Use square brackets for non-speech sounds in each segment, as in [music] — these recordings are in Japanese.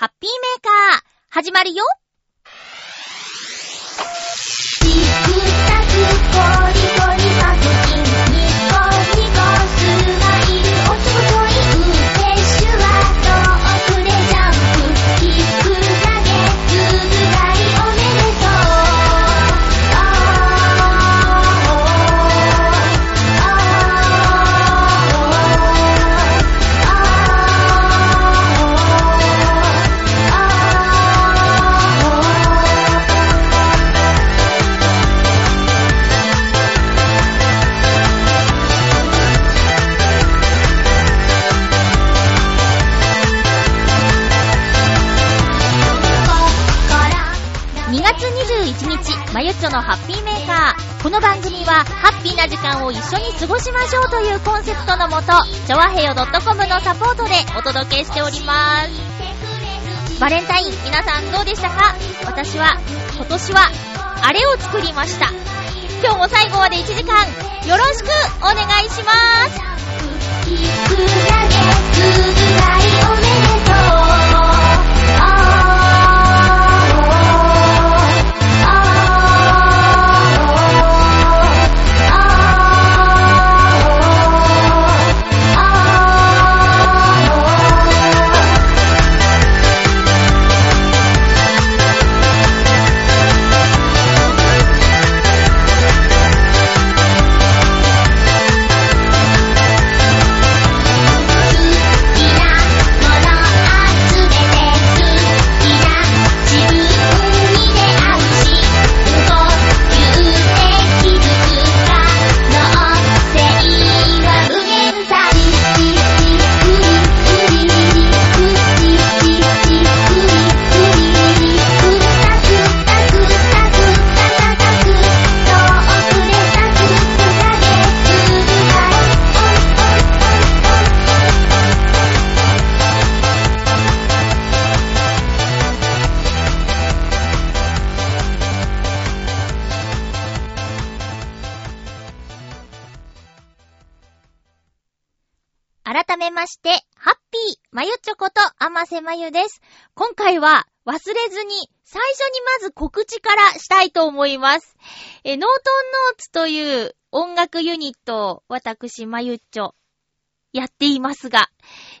ハッピーメーカー、始まるよ。日、まゆっちょのハッピーメーカー。この番組は、ハッピーな時間を一緒に過ごしましょうというコンセプトのもと、ちょわへよ .com のサポートでお届けしております。バレンタイン、皆さんどうでしたか？私は、今年は、あれを作りました。今日も最後まで1時間、よろしくお願いします。まゆちょこと、あませまゆです。今回は、忘れずに、最初にまず告知からしたいと思います。え、ノートンノーツという音楽ユニットを、私、まゆちょ、やっていますが、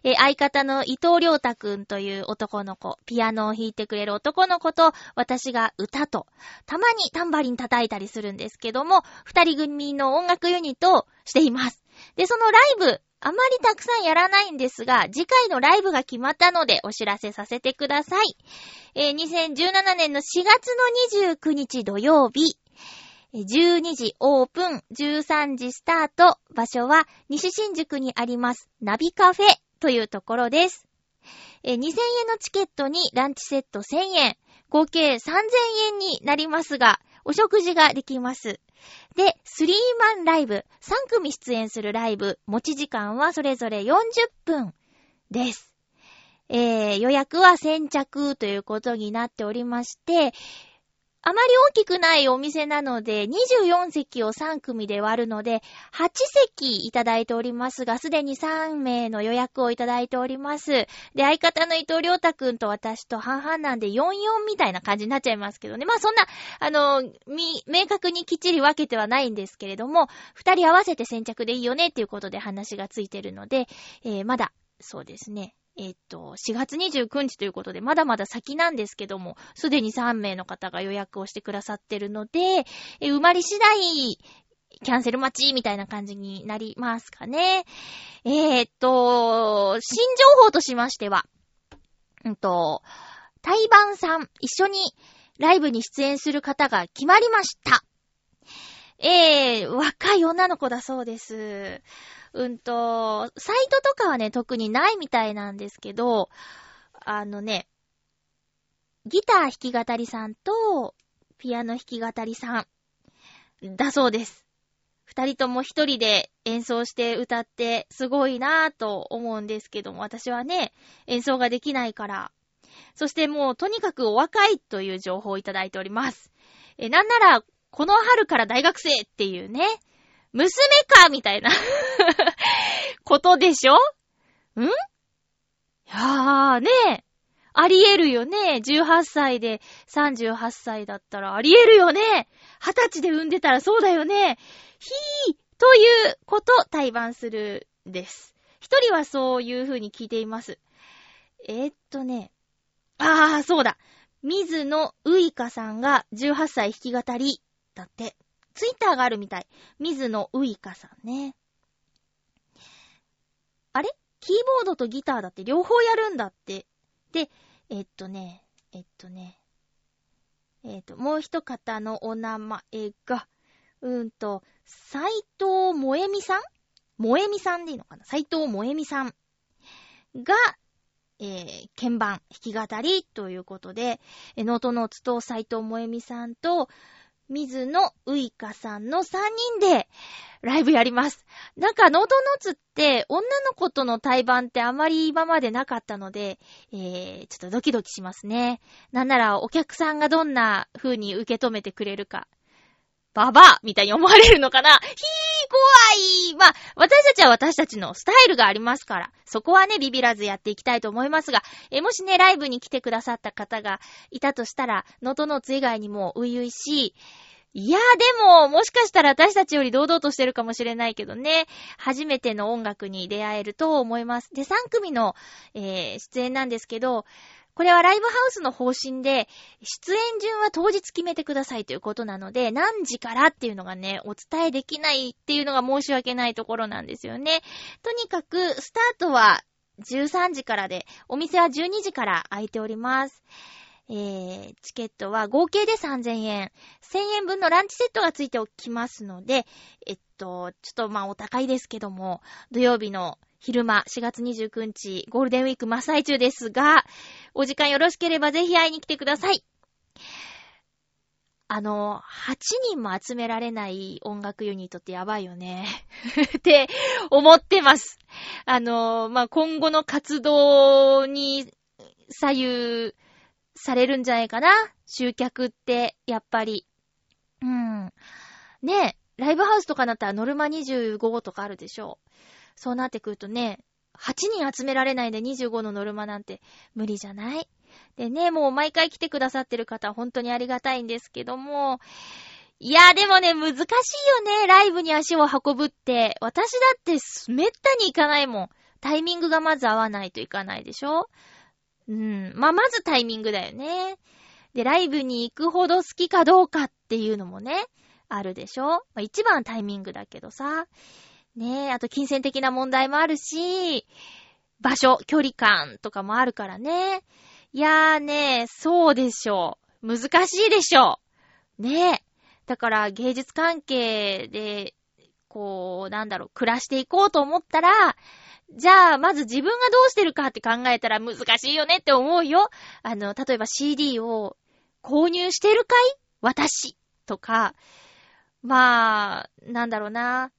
え、相方の伊藤良太くんという男の子、ピアノを弾いてくれる男の子と、私が歌と、たまにタンバリン叩いたりするんですけども、二人組の音楽ユニットをしています。で、そのライブ、あまりたくさんやらないんですが、次回のライブが決まったのでお知らせさせてください。えー2017年の4月の29日土曜日、12時オープン、13時スタート、場所は西新宿にありますナビカフェというところです。えー2000円のチケットにランチセット1000円、合計3000円になりますが、お食事ができます。で、スリーマンライブ、3組出演するライブ、持ち時間はそれぞれ40分です。えー、予約は先着ということになっておりまして、あまり大きくないお店なので、24席を3組で割るので、8席いただいておりますが、すでに3名の予約をいただいております。で、相方の伊藤良太くんと私と半々なんで44みたいな感じになっちゃいますけどね。まあそんな、あの、み、明確にきっちり分けてはないんですけれども、二人合わせて先着でいいよねっていうことで話がついてるので、えー、まだ、そうですね。えっと、4月29日ということで、まだまだ先なんですけども、すでに3名の方が予約をしてくださってるので、え埋まり次第、キャンセル待ちみたいな感じになりますかね。えーっと、新情報としましては、うんと、対バンさん、一緒にライブに出演する方が決まりました。えー、若い女の子だそうです。うんと、サイトとかはね、特にないみたいなんですけど、あのね、ギター弾き語りさんと、ピアノ弾き語りさん、だそうです。二人とも一人で演奏して歌ってすごいなぁと思うんですけども、私はね、演奏ができないから。そしてもうとにかくお若いという情報をいただいております。え、なんなら、この春から大学生っていうね、娘かみたいな [laughs] ことでしょ？ん？いやーねあり得るよね。18歳で38歳だったらあり得るよね。20歳で産んでたらそうだよね。ひーということ対バンするです。一人はそういう風に聞いています。えー、っとね。あー、そうだ。水野ういかさんが18歳弾き語りだって。ツイッターがあるみたい。水野ういかさんね。あれ？キーボードとギターだって両方やるんだって。で、えっとね、えっとね、えっと、もう一方のお名前が、うんと、斎藤萌美さん？萌美さんでいいのかな？斎藤萌美さんが、えー、鍵盤、弾き語りということで、ノートノーツと斎藤萌美さんと、水野ういかさんの3人でライブやります。なんか、ノートノーツって女の子との対バンってあまり今までなかったので、えー、ちょっとドキドキしますね。なんならお客さんがどんな風に受け止めてくれるか。ババアみたいに思われるのかな？ひー、怖い。まあ、私たちは私たちのスタイルがありますから、そこはね、ビビらずやっていきたいと思いますが、え、もしね、ライブに来てくださった方がいたとしたら、ノートノーツ以外にも、ういういし。い、いやでも、もしかしたら私たちより堂々としてるかもしれないけどね、初めての音楽に出会えると思います。で、3組の、えー、出演なんですけど、これはライブハウスの方針で、出演順は当日決めてくださいということなので、何時からっていうのがね、お伝えできないっていうのが申し訳ないところなんですよね。とにかく、スタートは13時からで、お店は12時から空いております。えー、チケットは合計で3000円。1000円分のランチセットがついておきますので、えっと、ちょっとまあお高いですけども、土曜日の昼間、4月29日、ゴールデンウィーク真っ最中ですが、お時間よろしければぜひ会いに来てください。あの、8人も集められない音楽ユニットってやばいよね。[laughs] って思ってます。あの、まあ、今後の活動に左右されるんじゃないかな。集客って、やっぱり。うん。ねえ、ライブハウスとかだったらノルマ25とかあるでしょう。そうなってくるとね、8人集められないで25のノルマなんて無理じゃない？でね、もう毎回来てくださってる方本当にありがたいんですけども、いや、でもね、難しいよね、ライブに足を運ぶって。私だってめったに行かないもん。タイミングがまず合わないといかないでしょ？うん。まあ、まずタイミングだよね。で、ライブに行くほど好きかどうかっていうのもね、あるでしょ？まあ、一番タイミングだけどさ。ねえ、あと金銭的な問題もあるし、場所、距離感とかもあるからね。いやーね、そうでしょう。難しいでしょう。ねえ。だから芸術関係で、こう、なんだろう、暮らしていこうと思ったら、じゃあ、まず自分がどうしてるかって考えたら難しいよねって思うよ。あの、例えば CD を購入してるかい？私。とか、まあ、なんだろうな。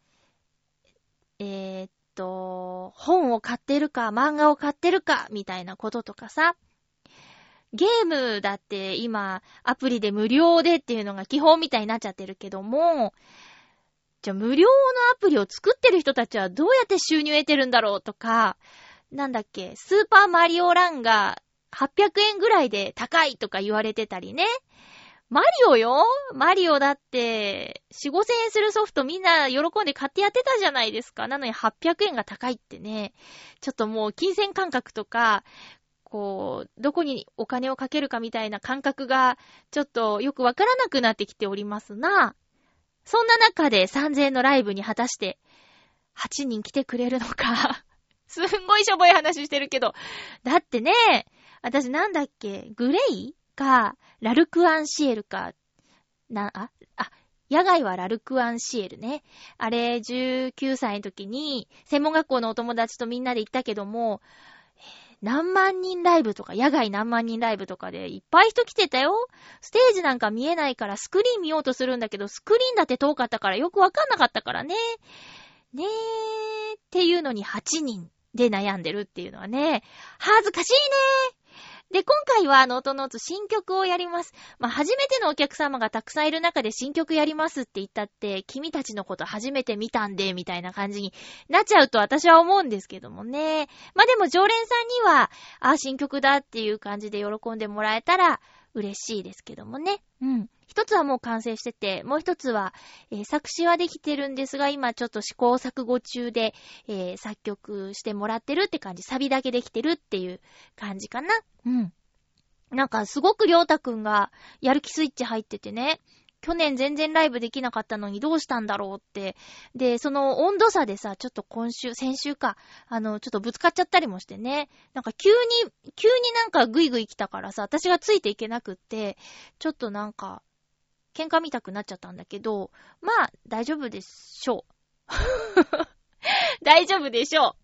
えー、っと、本を買ってるか、漫画を買ってるか、みたいなこととかさ。ゲームだって今、アプリで無料でっていうのが基本みたいになっちゃってるけども、じゃあ無料のアプリを作ってる人たちはどうやって収入得てるんだろうとか、なんだっけ、スーパーマリオランが800円ぐらいで高いとか言われてたりね。マリオよマリオだって、4、5千円するソフトみんな喜んで買ってやってたじゃないですか。なのに800円が高いってね。ちょっともう金銭感覚とか、こう、どこにお金をかけるかみたいな感覚が、ちょっとよくわからなくなってきておりますな。そんな中で3000円のライブに果たして、8人来てくれるのか。[laughs] すんごいしょぼい話してるけど。だってね、私なんだっけ、グレイ？か、ラルクアンシエルか、な、あ、あ、野外はラルクアンシエルね。あれ、19歳の時に、専門学校のお友達とみんなで行ったけども、何万人ライブとか、野外何万人ライブとかでいっぱい人来てたよ。ステージなんか見えないからスクリーン見ようとするんだけど、スクリーンだって遠かったからよくわかんなかったからね。ねえ、っていうのに8人で悩んでるっていうのはね、恥ずかしいね。で、今回はあの、音の音新曲をやります。まあ、初めてのお客様がたくさんいる中で新曲やりますって言ったって、君たちのこと初めて見たんで、みたいな感じになっちゃうと私は思うんですけどもね。まあ、でも常連さんには、あ、新曲だっていう感じで喜んでもらえたら嬉しいですけどもね。うん。一つはもう完成してて、もう一つは、えー、作詞はできてるんですが、今ちょっと試行錯誤中で、えー、作曲してもらってるって感じ、サビだけできてるっていう感じかな。うん。なんかすごくりょうたくんがやる気スイッチ入っててね、去年全然ライブできなかったのにどうしたんだろうって。で、その温度差でさ、ちょっと今週、先週か、あの、ちょっとぶつかっちゃったりもしてね。なんか急に、急になんかグイグイ来たからさ、私がついていけなくって、ちょっとなんか、喧嘩見たくなっちゃったんだけど、まあ、大丈夫でしょう。[laughs] 大丈夫でしょ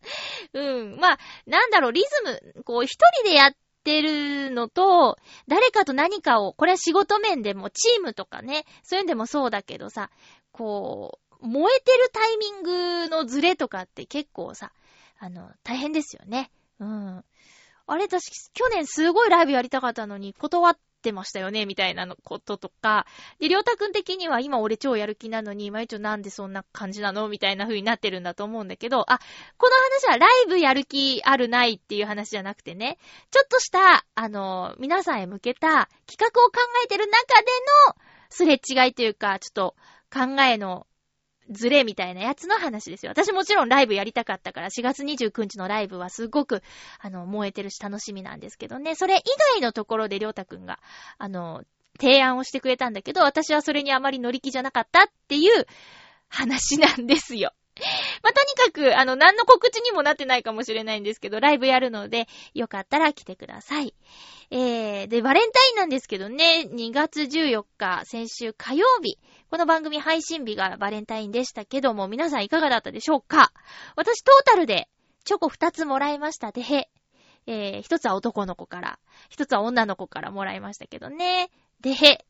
う。うん。まあ、なんだろう、リズム、こう、一人でやってるのと、誰かと何かを、これは仕事面でも、チームとかね、そういうんでもそうだけどさ、こう、燃えてるタイミングのズレとかって結構さ、あの、大変ですよね。うん。あれ、私、去年すごいライブやりたかったのに、断っってましたよね、みたいなのこととか、で、りょうたくん的には今俺超やる気なのに、まゆちょなんでそんな感じなの？みたいな風になってるんだと思うんだけど、あ、この話はライブやる気あるないっていう話じゃなくてね、ちょっとした、あの、皆さんへ向けた企画を考えてる中でのすれ違いというか、ちょっと考えのズレみたいなやつの話ですよ。私もちろんライブやりたかったから、4月29日のライブはすごく、あの、燃えてるし楽しみなんですけどね。それ以外のところでりょうたくんが、あの、提案をしてくれたんだけど、私はそれにあまり乗り気じゃなかったっていう話なんですよ。[laughs] まあ、とにかく、あの、何の告知にもなってないかもしれないんですけど、ライブやるので、よかったら来てください。えー、で、バレンタインなんですけどね、2月14日、先週火曜日、この番組配信日がバレンタインでしたけども、皆さんいかがだったでしょうか？私トータルでチョコ2つもらいました。でへ。えー、1つは男の子から、1つは女の子からもらいましたけどね。でへ。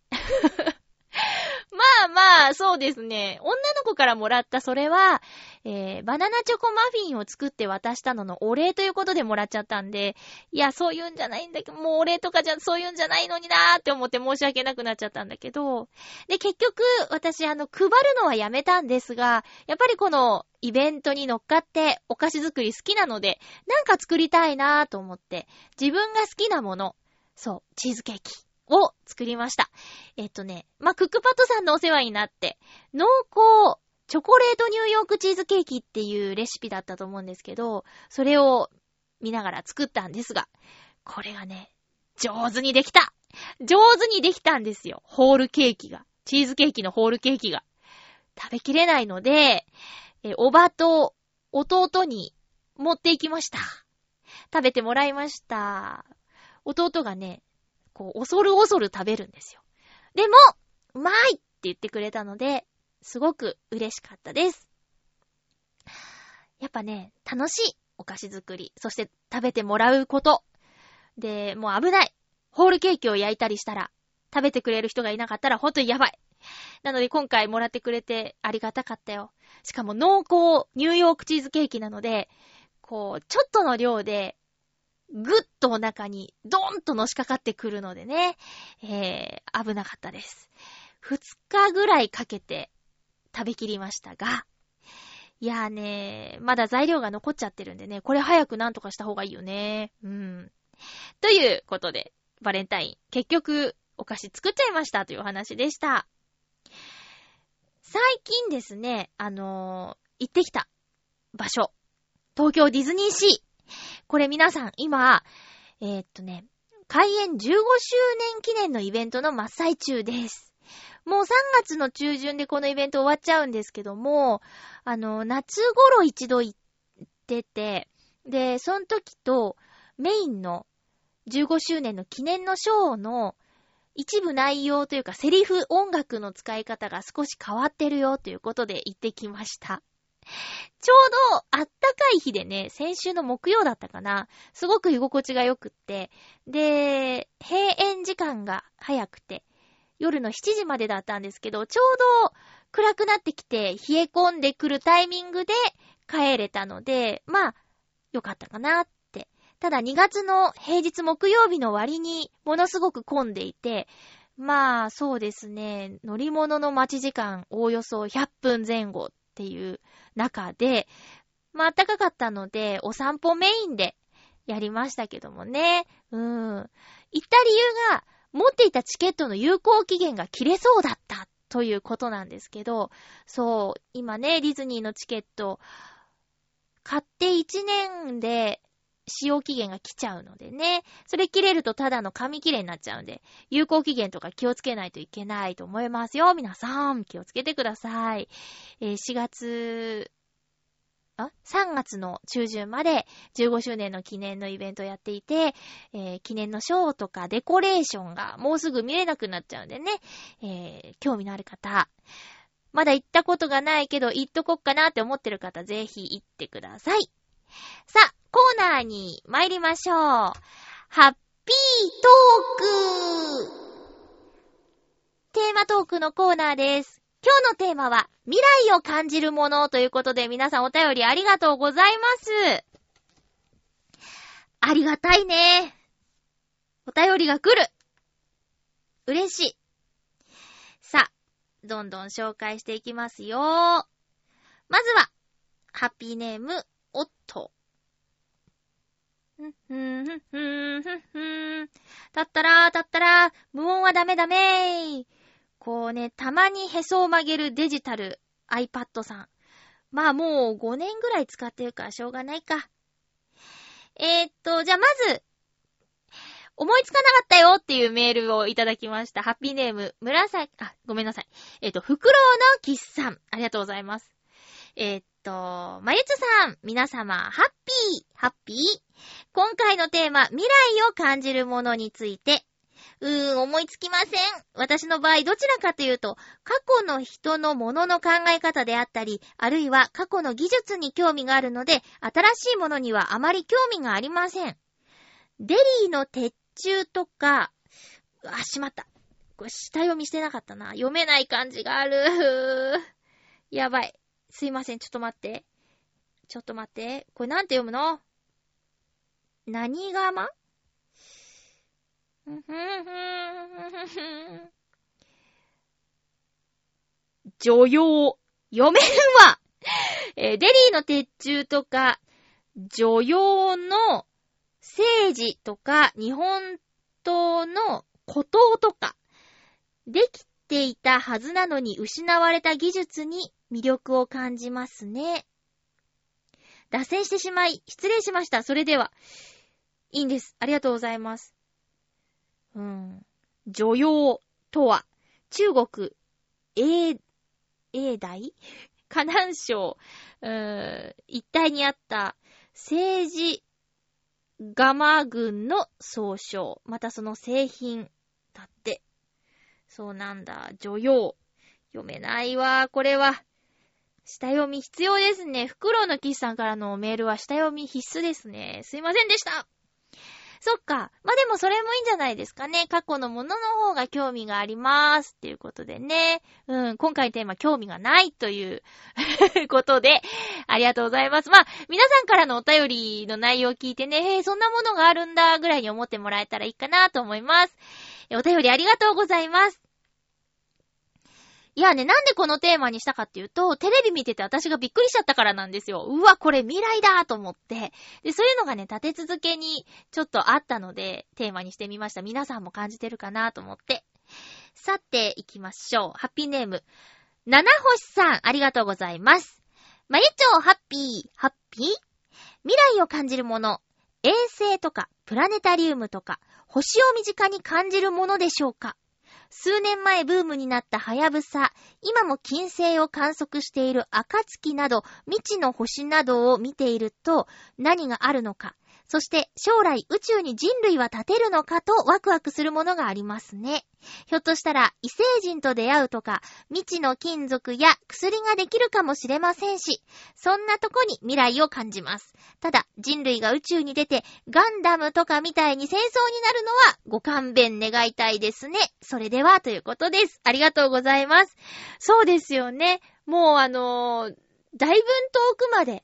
まあまあ、そうですね。女の子からもらったそれは、えー、バナナチョコマフィンを作って渡したののお礼ということでもらっちゃったんで、いや、そういうんじゃないんだけど、もうお礼とかじゃ、そういうんじゃないのになーって思って申し訳なくなっちゃったんだけど、で、結局、私、あの、配るのはやめたんですが、やっぱりこの、イベントに乗っかってお菓子作り好きなので、なんか作りたいなーと思って、自分が好きなもの、そう、チーズケーキ。を作りました。えっとね、まあ、クックパッドさんのお世話になって、濃厚チョコレートニューヨークチーズケーキっていうレシピだったと思うんですけど、それを見ながら作ったんですが、これがね、上手にできた上手にできたんですよ。ホールケーキが。チーズケーキのホールケーキが。食べきれないので、え、おばと弟に持っていきました。食べてもらいました。弟がね、こう、恐る恐る食べるんですよ。でも、うまいって言ってくれたので、すごく嬉しかったです。やっぱね、楽しいお菓子作り。そして食べてもらうこと。で、もう危ない。ホールケーキを焼いたりしたら、食べてくれる人がいなかったらほんとにやばい。なので今回もらってくれてありがたかったよ。しかも濃厚ニューヨークチーズケーキなので、こう、ちょっとの量でぐっとお腹にドーンとのしかかってくるのでね、えー、危なかったです。二日ぐらいかけて食べきりましたが、いやーねーまだ材料が残っちゃってるんでね、これ早くなんとかした方がいいよね。うん。ということで、バレンタイン、結局、お菓子作っちゃいましたというお話でした。最近ですね、あのー、行ってきた場所、東京ディズニーシー。これ皆さん、今、えー、っとね、開園15周年記念のイベントの真っ最中です。もう3月の中旬でこのイベント終わっちゃうんですけども、あの、夏頃一度行ってて、で、その時とメインの15周年の記念のショーの一部内容というかセリフ音楽の使い方が少し変わってるよということで行ってきました。ちょうどあったかい日でね、先週の木曜だったかな。すごく居心地が良くって。で、閉園時間が早くて、夜の7時までだったんですけど、ちょうど暗くなってきて冷え込んでくるタイミングで帰れたので、まあ、よかったかなって。ただ2月の平日木曜日の割にものすごく混んでいて、まあそうですね、乗り物の待ち時間おおよそ100分前後っていう中で、まあ暖かかったのでお散歩メインでやりましたけどもね。うん。行った理由が持っていたチケットの有効期限が切れそうだったということなんですけど、そう、今ね、ディズニーのチケット、買って1年で使用期限が来ちゃうのでね。それ切れるとただの紙切れになっちゃうんで、有効期限とか気をつけないといけないと思いますよ。皆さん、気をつけてください。えー、4月、あ ?3 月の中旬まで15周年の記念のイベントやっていて、えー、記念のショーとかデコレーションがもうすぐ見れなくなっちゃうんでね、えー、興味のある方、まだ行ったことがないけど行っとこっかなって思ってる方、ぜひ行ってください。さあ、コーナーに参りましょう。ハッピートークテーマトークのコーナーです。今日のテーマは、未来を感じるものということで、皆さんお便りありがとうございます。ありがたいね。お便りが来る。嬉しい。さあ、どんどん紹介していきますよ。まずは、ハッピーネーム、おっと。ふんふんふんふんふんふん。たったらーたったらー、無音はダメダメー。こうね、たまにへそを曲げるデジタル iPad さん。まあもう5年ぐらい使ってるからしょうがないか。えー、っと、じゃあまず、思いつかなかったよっていうメールをいただきました。ハッピーネーム、紫、あ、ごめんなさい。えー、っと、フクロウのキスさん。ありがとうございます。えー、っと、まゆつさん、皆様、ハッピー、ハッピー。今回のテーマ、未来を感じるものについて、うーん、思いつきません。私の場合、どちらかというと、過去の人のものの考え方であったり、あるいは過去の技術に興味があるので、新しいものにはあまり興味がありません。デリーの鉄柱とか、あ、しまった。これ下読みしてなかったな。読めない感じがある。やばい。すいません、ちょっと待って。ちょっと待って。これなんて読むの？何がま女用。読めるわえー、デリーの鉄柱とか、女用の政治とか、日本刀の古刀とか、できていたはずなのに失われた技術に魅力を感じますね。脱線してしまい、失礼しました。それでは。いいんです。ありがとうございます。うん。女用とは、中国、英、英大河南省、うーん、一帯にあった政治ガマ軍の総称、またその製品だって。そうなんだ。女用。読めないわ、これは。下読み必要ですね。フクロウのキスさんからのメールは下読み必須ですね。すいませんでした。そっか。まあ、でもそれもいいんじゃないですかね。過去のものの方が興味があります。っていうことでね。うん、今回テーマ興味がないという [laughs] ことで、ありがとうございます。まあ、皆さんからのお便りの内容を聞いてね、へえ、そんなものがあるんだ、ぐらいに思ってもらえたらいいかなと思います。お便りありがとうございます。いやね、なんでこのテーマにしたかっていうと、テレビ見てて私がびっくりしちゃったからなんですよ。うわ、これ未来だと思って。で、そういうのがね、立て続けにちょっとあったので、テーマにしてみました。皆さんも感じてるかなと思って。さて、行きましょう。ハッピーネーム。七星さん、ありがとうございます。まゆちょ、ハッピー、ハッピー？未来を感じるもの、衛星とか、プラネタリウムとか、星を身近に感じるものでしょうか？数年前ブームになったハヤブサ、今も金星を観測している暁など未知の星などを見ていると何があるのか、そして将来宇宙に人類は立てるのかとワクワクするものがありますね。ひょっとしたら異星人と出会うとか、未知の金属や薬ができるかもしれませんし、そんなとこに未来を感じます。ただ、人類が宇宙に出て、ガンダムとかみたいに戦争になるのはご勘弁願いたいですね。それでは、ということです。ありがとうございます。そうですよね。もうあのー、だいぶ遠くまで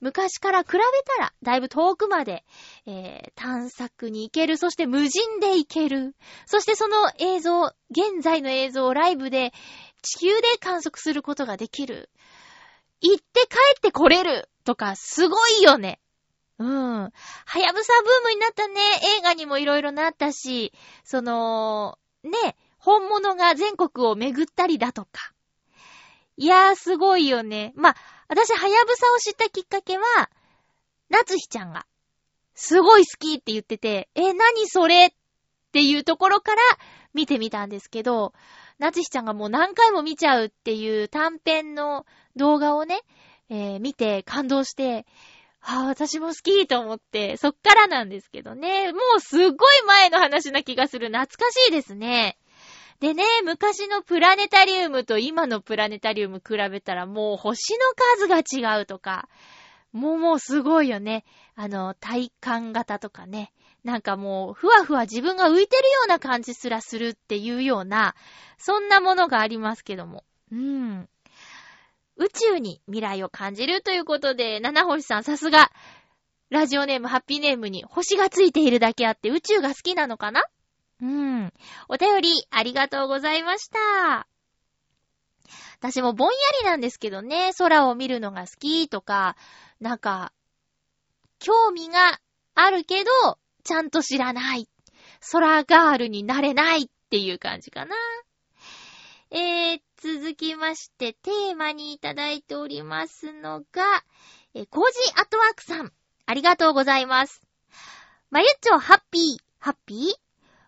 昔から比べたら、だいぶ遠くまで、えー、探索に行ける、そして無人で行ける。そしてその映像、現在の映像をライブで、地球で観測することができる。行って帰って来れるとか、すごいよね。うん。はやぶさブームになったね。映画にもいろいろなったし、その、ね、本物が全国を巡ったりだとか。いやー、すごいよね。まあ、私、はやぶさを知ったきっかけは、なつひちゃんが、すごい好きって言ってて、え、何それっていうところから見てみたんですけど、なつひちゃんがもう何回も見ちゃうっていう短編の動画をね、えー、見て感動して、ああ、私も好きと思って、そっからなんですけどね。もうすっごい前の話な気がする。懐かしいですね。でね、昔のプラネタリウムと今のプラネタリウム比べたらもう星の数が違うとか、もうもうすごいよね。あの、体感型とかね。なんかもう、ふわふわ自分が浮いてるような感じすらするっていうような、そんなものがありますけども。うん。宇宙に未来を感じるということで、七星さんさすが、ラジオネーム、ハッピーネームに星がついているだけあって宇宙が好きなのかな？うん。お便り、ありがとうございました。私もぼんやりなんですけどね、空を見るのが好きとか、なんか、興味があるけど、ちゃんと知らない。空ガールになれないっていう感じかな。えー、続きまして、テーマにいただいておりますのが、えー、コージアットワークさん、ありがとうございます。まゆっちょ、ハッピー、ハッピー？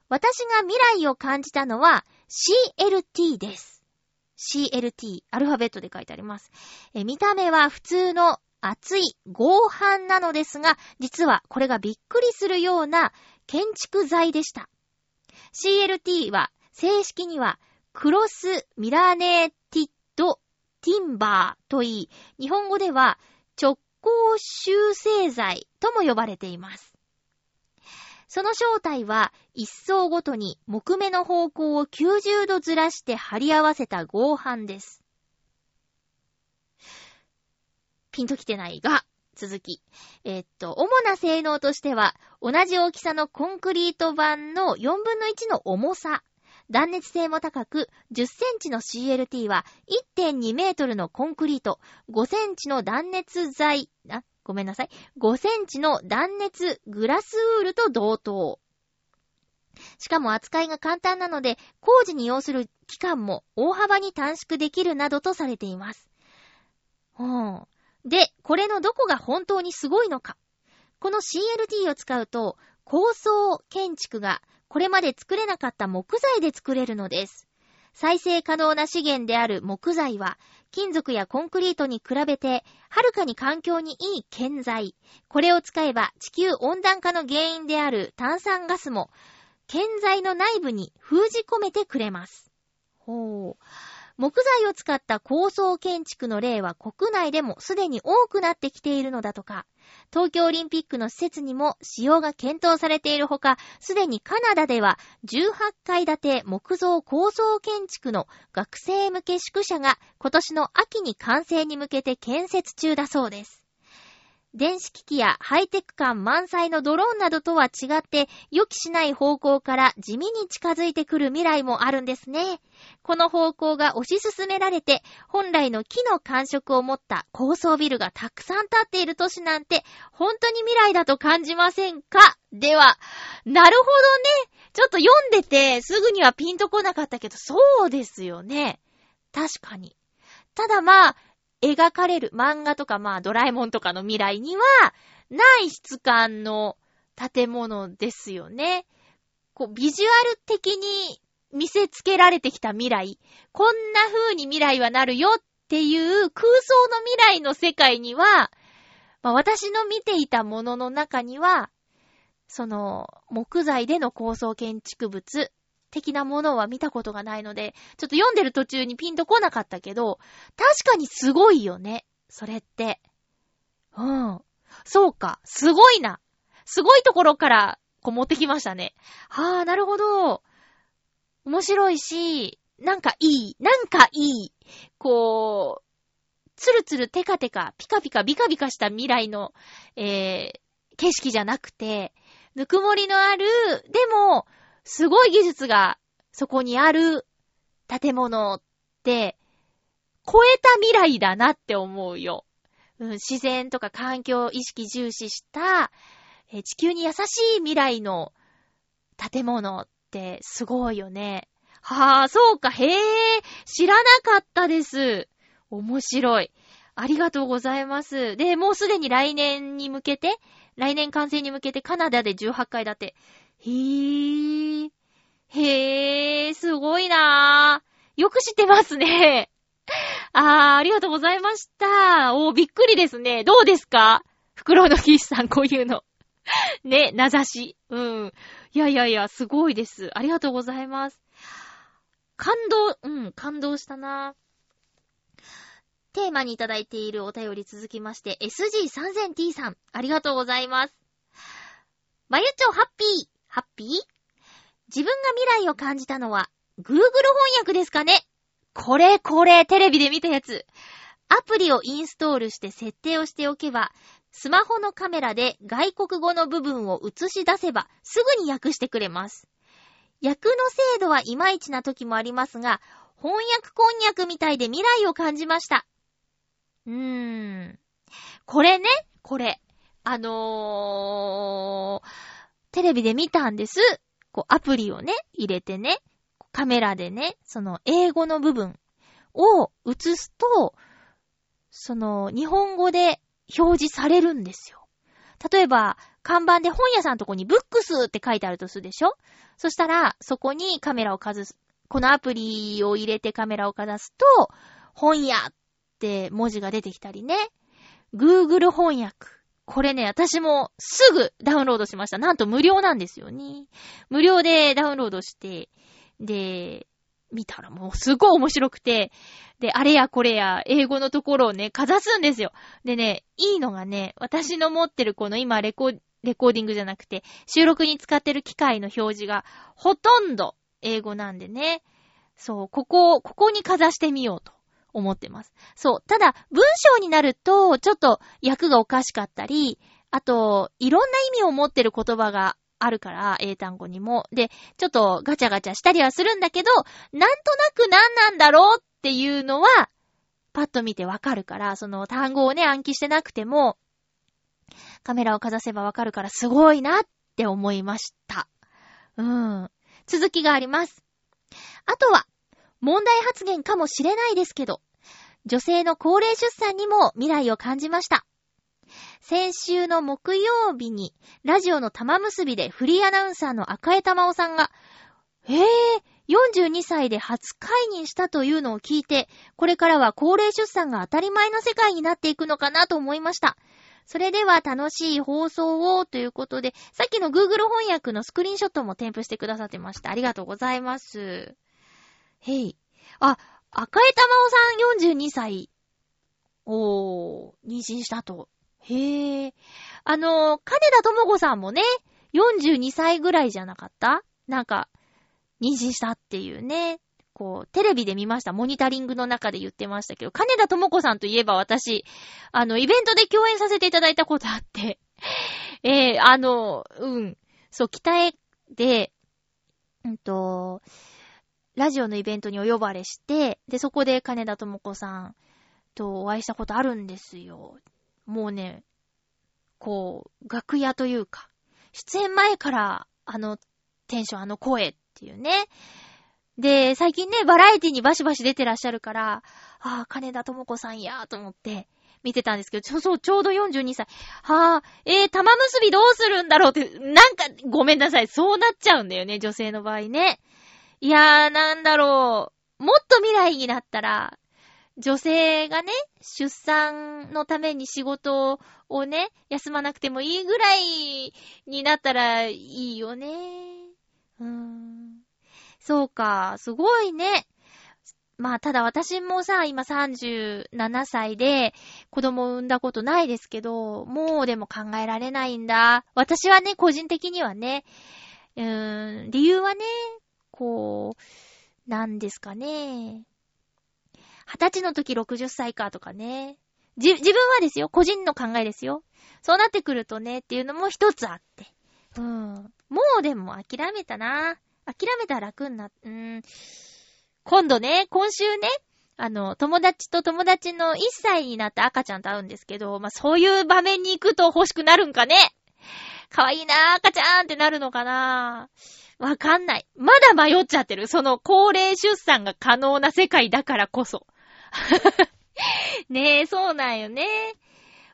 私が未来を感じたのは CLT です。CLT、アルファベットで書いてあります。え見た目は普通の厚い合板なのですが、実はこれがびっくりするような建築材でした。CLT は正式にはクロスミラーネティッドティンバーといい、日本語では直行修正材とも呼ばれています。その正体は一層ごとに木目の方向を90度ずらして貼り合わせた合板です。ピンときてないが、続き。えー、っと、主な性能としては、同じ大きさのコンクリート板の4分の1の重さ。断熱性も高く、10センチの CLT は1.2メートルのコンクリート、5センチの断熱材、あ、ごめんなさい。5センチの断熱グラスウールと同等。しかも扱いが簡単なので、工事に要する期間も大幅に短縮できるなどとされています。うん。で、これのどこが本当にすごいのか。この CLT を使うと、高層建築がこれまで作れなかった木材で作れるのです。再生可能な資源である木材は、金属やコンクリートに比べて、はるかに環境にいい建材。これを使えば地球温暖化の原因である炭酸ガスも、建材の内部に封じ込めてくれます。ほう。木材を使った高層建築の例は国内でもすでに多くなってきているのだとか、東京オリンピックの施設にも使用が検討されているほか、すでにカナダでは18階建て木造高層建築の学生向け宿舎が今年の秋に完成に向けて建設中だそうです。電子機器やハイテク感満載のドローンなどとは違って予期しない方向から地味に近づいてくる未来もあるんですね。この方向が推し進められて本来の木の感触を持った高層ビルがたくさん建っている都市なんて本当に未来だと感じませんか？では、なるほどね。ちょっと読んでてすぐにはピンとこなかったけどそうですよね。確かに。ただまあ、描かれる漫画とかまあドラえもんとかの未来にはない質感の建物ですよね。こう、ビジュアル的に見せつけられてきた未来。こんな風に未来はなるよっていう空想の未来の世界には、まあ、私の見ていたものの中には、その、木材での高層建築物的なものは見たことがないので、ちょっと読んでる途中にピンとこなかったけど、確かにすごいよね。それって。うん。そうか。すごいな。すごいところから、こう持ってきましたね。はあ、なるほど。面白いし、なんかいい。なんかいい。こう、ツルツルテカテカ、ピカピカビカビカした未来の、えー、景色じゃなくて、ぬくもりのある、でも、すごい技術がそこにある建物って、超えた未来だなって思うよ。うん、自然とか環境意識重視した、地球に優しい未来の建物ってすごいよね。はあ、そうか、へえ、知らなかったです。面白い。ありがとうございます。で、もうすでに来年に向けて、来年完成に向けてカナダで18階建て。へー。へー、すごいなー。よく知ってますね。[laughs] あー、ありがとうございました。おー、びっくりですね。どうですか？袋のキスさん、こういうの。[laughs] ね、名指し。うん。いやいやいや、すごいです。ありがとうございます。感動、うん、感動したな。テーマにいただいているお便り続きまして、SG3000T さん、ありがとうございます。まゆちょハッピー、ハッピー？自分が未来を感じたのは、Google 翻訳ですかね？これこれ、テレビで見たやつ。アプリをインストールして設定をしておけば、スマホのカメラで外国語の部分を映し出せば、すぐに訳してくれます。訳の精度はいまいちな時もありますが、翻訳こんにゃくみたいで未来を感じました。うーん。これね、これ。あのー、テレビで見たんです。こう、アプリをね、入れてね、カメラでね、その英語の部分を映すと、その日本語で表示されるんですよ。例えば、看板で本屋さんのとこにブックスって書いてあるとするでしょ？そしたら、そこにカメラをかざす。このアプリを入れてカメラをかざすと、本屋って文字が出てきたりね。Google 翻訳。これね、私もすぐダウンロードしました。なんと無料なんですよね。無料でダウンロードして、で、見たらもうすごい面白くて、で、あれやこれや、英語のところをね、かざすんですよ。でね、いいのがね、私の持ってるこの今レコ、レコーディングじゃなくて、収録に使ってる機械の表示が、ほとんど英語なんでね。そう、ここ、ここにかざしてみようと思ってます。そう。ただ、文章になると、ちょっと訳がおかしかったり、あと、いろんな意味を持ってる言葉があるから、英単語にも。で、ちょっとガチャガチャしたりはするんだけど、なんとなく何なんだろうっていうのは、パッと見てわかるから、その単語をね、暗記してなくても、カメラをかざせばわかるからすごいなって思いました。うん。続きがあります。あとは、問題発言かもしれないですけど、女性の高齢出産にも未来を感じました。先週の木曜日に、ラジオの玉結びでフリーアナウンサーの赤江玉緒さんが、えぇ、ー、42歳で初解任したというのを聞いて、これからは高齢出産が当たり前の世界になっていくのかなと思いました。それでは楽しい放送をということで、さっきの Google 翻訳のスクリーンショットも添付してくださってました。ありがとうございます。へい。あ、赤江玉緒さん42歳。おー、妊娠したと。へえ。あの、金田智子さんもね、42歳ぐらいじゃなかった？なんか、妊娠したっていうね。こう、テレビで見ました。モニタリングの中で言ってましたけど、金田智子さんといえば私、あの、イベントで共演させていただいたことあって、[laughs] えー、あの、うん。そう、北へで、うんと、ラジオのイベントにお呼ばれして、で、そこで金田智子さんとお会いしたことあるんですよ。もうね、こう、楽屋というか、出演前からあのテンション、あの声っていうね。で、最近ね、バラエティにバシバシ出てらっしゃるから、ああ、金田智子さんやーと思って見てたんですけど、ちょ、そう、ちょうど42歳。はあ、えー、玉結びどうするんだろうって、なんか、ごめんなさい。そうなっちゃうんだよね、女性の場合ね。いやー、なんだろう。もっと未来になったら、女性がね、出産のために仕事をね、休まなくてもいいぐらいになったらいいよね。うーん。そうか、すごいね。まあ、ただ私もさ、今37歳で子供を産んだことないですけど、もうでも考えられないんだ。私はね、個人的にはね、うーん、理由はね、こう、なんですかね。二十歳の時60歳かとかね。じ、自分はですよ、個人の考えですよ。そうなってくるとね、っていうのも一つあって。うん。もうでも諦めたな。諦めたら楽にな、うん。今度ね、今週ね、あの、友達と友達の1歳になった赤ちゃんと会うんですけど、まあ、そういう場面に行くと欲しくなるんかねかわいいな赤ちゃんってなるのかなわかんない。まだ迷っちゃってる。その高齢出産が可能な世界だからこそ。[laughs] ねえ、そうなんよね。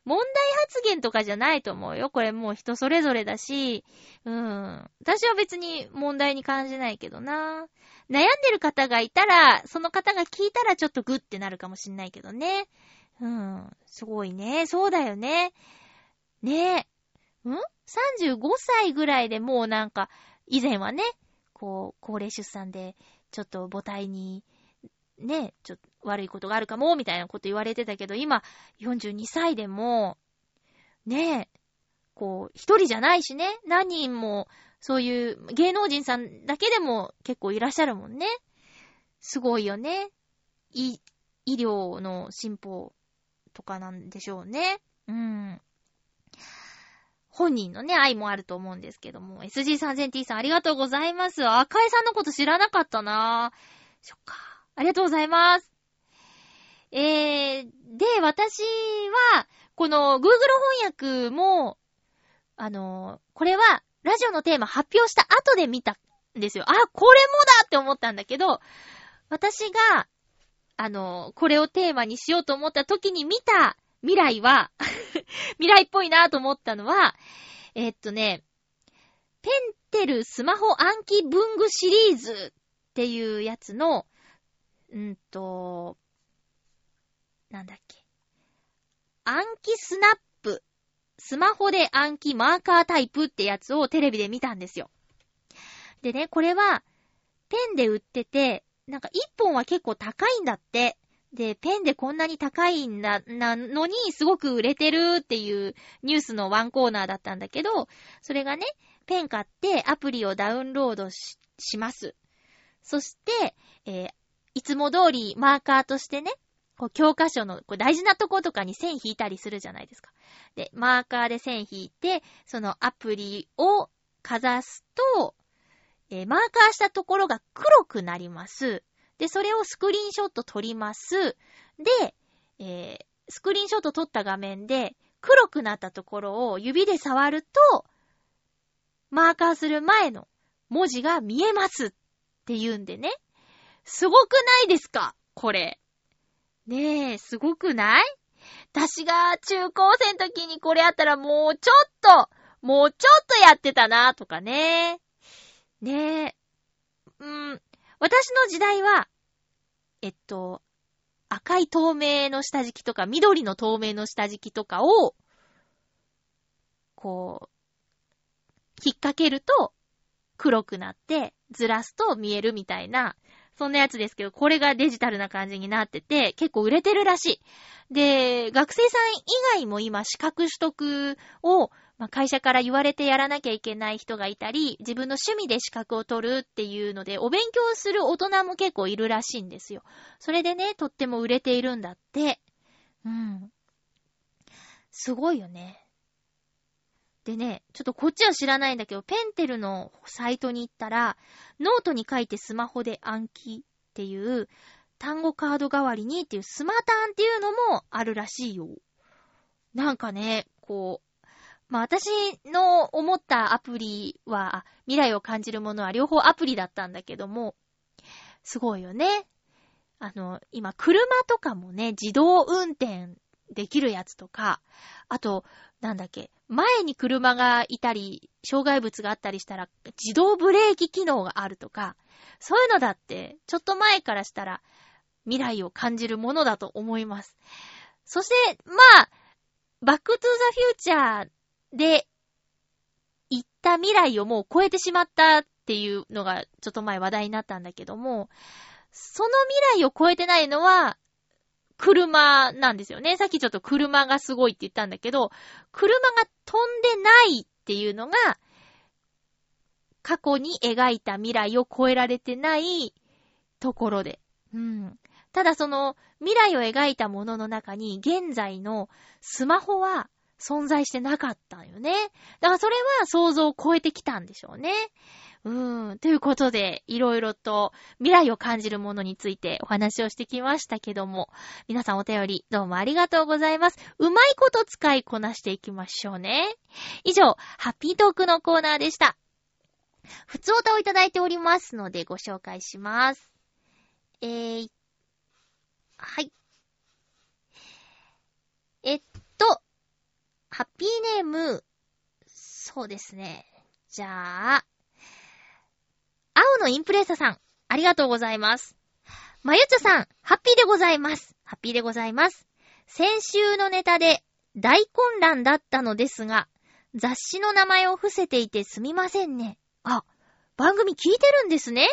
問題発言とかじゃないと思うよ。これもう人それぞれだし、うん。私は別に問題に感じないけどな。悩んでる方がいたら、その方が聞いたらちょっとグッてなるかもしんないけどね。うん。すごいね。そうだよね。ねえ。ん ?35 歳ぐらいでもうなんか、以前はね、こう、高齢出産で、ちょっと母体に、ね、ちょっと悪いことがあるかも、みたいなこと言われてたけど、今、42歳でも、ね、こう、一人じゃないしね、何人も、そういう芸能人さんだけでも結構いらっしゃるもんね。すごいよね。医、医療の進歩とかなんでしょうね。うん。本人のね、愛もあると思うんですけども。SG3000T さんありがとうございます。赤井さんのこと知らなかったなぁ。そっか。ありがとうございます。えー、で、私は、この Google 翻訳も、あの、これは、ラジオのテーマ発表した後で見たんですよ。あ、これもだって思ったんだけど、私が、あの、これをテーマにしようと思った時に見た未来は [laughs] 未来っぽいなと思ったのは、えー、っとね、ペンテルスマホ暗記文具シリーズっていうやつの、んと、なんだっけ。暗記スナップ。スマホで暗記マーカータイプってやつをテレビで見たんですよ。でね、これは、ペンで売ってて、なんか一本は結構高いんだって。で、ペンでこんなに高いんだ、なのに、すごく売れてるっていうニュースのワンコーナーだったんだけど、それがね、ペン買ってアプリをダウンロードし、します。そして、えー、いつも通りマーカーとしてね、こう教科書のこう大事なとことかに線引いたりするじゃないですか。で、マーカーで線引いて、そのアプリをかざすと、えー、マーカーしたところが黒くなります。で、それをスクリーンショット撮ります。で、えー、スクリーンショット撮った画面で、黒くなったところを指で触ると、マーカーする前の文字が見えますって言うんでね。すごくないですか？これ。ねえ、すごくない？私が中高生の時にこれあったらもうちょっと、もうちょっとやってたなとかね。ねえ。うん、私の時代は、えっと、赤い透明の下敷きとか、緑の透明の下敷きとかを、こう、引っ掛けると黒くなって、ずらすと見えるみたいな、そんなやつですけど、これがデジタルな感じになってて、結構売れてるらしい。で、学生さん以外も今資格取得をまあ、会社から言われてやらなきゃいけない人がいたり、自分の趣味で資格を取るっていうので、お勉強する大人も結構いるらしいんですよ。それでね、とっても売れているんだって。うん。すごいよね。でね、ちょっとこっちは知らないんだけど、ぺんてるのサイトに行ったら、ノートに書いてスマホで暗記っていう、単語カード代わりにっていうスマタンっていうのもあるらしいよ。なんかね、こう、まあ私の思ったアプリは、未来を感じるものは両方アプリだったんだけども、すごいよね。あの、今、車とかもね、自動運転できるやつとか、あと、なんだっけ、前に車がいたり、障害物があったりしたら、自動ブレーキ機能があるとか、そういうのだって、ちょっと前からしたら、未来を感じるものだと思います。そして、まあ、バックトゥーザフューチャーで、行った未来をもう超えてしまったっていうのがちょっと前話題になったんだけども、その未来を超えてないのは、車なんですよね。さっきちょっと車がすごいって言ったんだけど、車が飛んでないっていうのが、過去に描いた未来を超えられてないところで。うん。ただその未来を描いたものの中に現在のスマホは存在してなかったよね。だからそれは想像を超えてきたんでしょうね。うーん。ということで、いろいろと未来を感じるものについてお話をしてきましたけども、皆さんお便りどうもありがとうございます。うまいこと使いこなしていきましょうね。以上、ハッピートークのコーナーでした。普通歌をいただいておりますのでご紹介します。えー、はい。えっと、ハッピーネーム、そうですね。じゃあ、青のインプレッサさん、ありがとうございます。まゆちょさん、ハッピーでございます。ハッピーでございます。先週のネタで大混乱だったのですが、雑誌の名前を伏せていてすみませんね。あ、番組聞いてるんですね。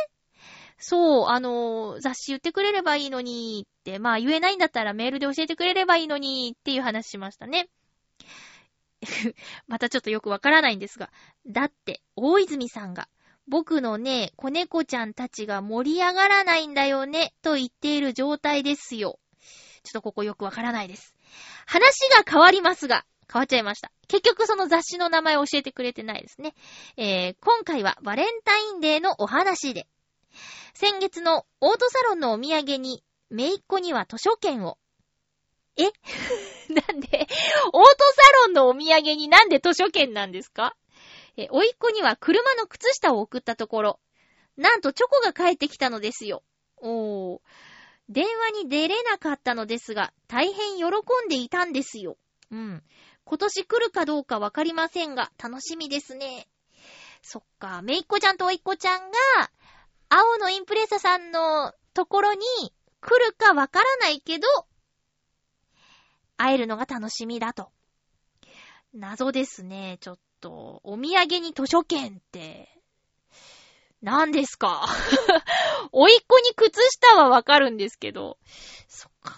そう、あの、雑誌言ってくれればいいのにって、まあ言えないんだったらメールで教えてくれればいいのにっていう話しましたね。[laughs] またちょっとよくわからないんですが。だって、大泉さんが、僕のね、子猫ちゃんたちが盛り上がらないんだよね、と言っている状態ですよ。ちょっとここよくわからないです。話が変わりますが、変わっちゃいました。結局その雑誌の名前を教えてくれてないですね。えー、今回はバレンタインデーのお話で。先月のオートサロンのお土産に、めいっ子には図書券を。え？[laughs] なんで、オートサロンのお土産になんで図書券なんですか？え、おいっ子には車の靴下を送ったところ、なんとチョコが帰ってきたのですよ。おー。電話に出れなかったのですが、大変喜んでいたんですよ。うん。今年来るかどうかわかりませんが、楽しみですね。そっか、めいっ子ちゃんとおいっ子ちゃんが、青のインプレッサさんのところに来るかわからないけど、会えるのが楽しみだと。謎ですね、ちょっと、お土産に図書券って、何ですか？[laughs] おいっ子に靴下はわかるんですけど、そっか。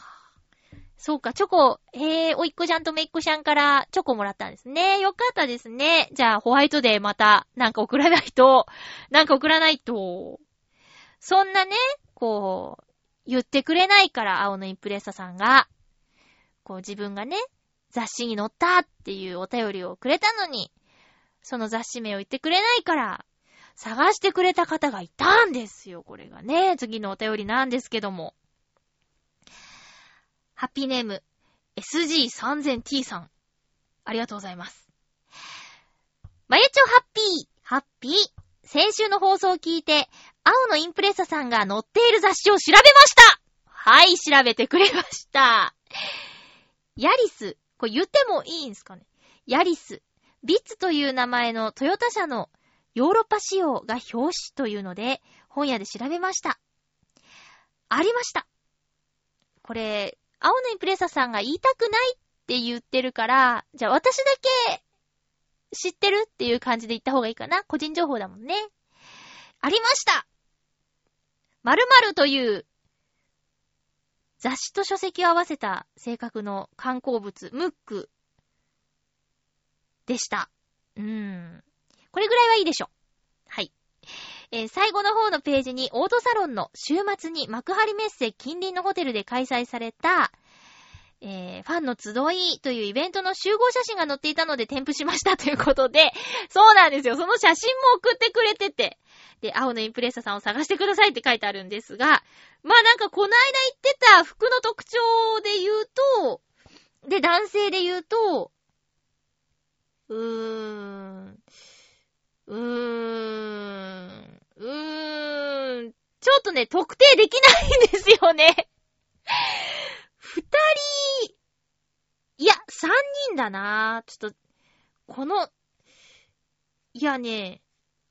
そうか、チョコ、え、おいっ子ちゃんとめいっ子ちゃんからチョコもらったんですね。よかったですね。じゃあ、ホワイトデーまた、なんか送らないと、[laughs] なんか送らないと。そんなね、こう、言ってくれないから、青のインプレッサさんが、こう自分がね、雑誌に載ったっていうお便りをくれたのに、その雑誌名を言ってくれないから、探してくれた方がいたんですよ、これがね。次のお便りなんですけども。ハッピーネーム、SG3000T さん。ありがとうございます。まゆちょハッピー、ハッピー。先週の放送を聞いて、青のインプレッサさんが載っている雑誌を調べましたはい、調べてくれました。ヤリス。これ言ってもいいんすかね？ヤリス。ビッツという名前のトヨタ車のヨーロッパ仕様が表紙というので、本屋で調べました。ありました。これ、青のインプレッサさんが言いたくないって言ってるから、じゃあ私だけ知ってるっていう感じで言った方がいいかな？個人情報だもんね。ありました〇〇という雑誌と書籍を合わせた性格の観光物、ムックでした。うーん。これぐらいはいいでしょ。はい。えー、最後の方のページにオートサロンの週末に幕張メッセ近隣のホテルで開催された、えー、ファンの集いというイベントの集合写真が載っていたので添付しましたということで、[laughs] そうなんですよ。その写真も送ってくれてて、で、青のインプレッサさんを探してくださいって書いてあるんですが、まあなんかこの間言ってた服の特徴で言うと、で、男性で言うと、うーん、うーん、うーん、ちょっとね、特定できないんですよね。二人、いや、三人だなぁちょっと、この、いやね、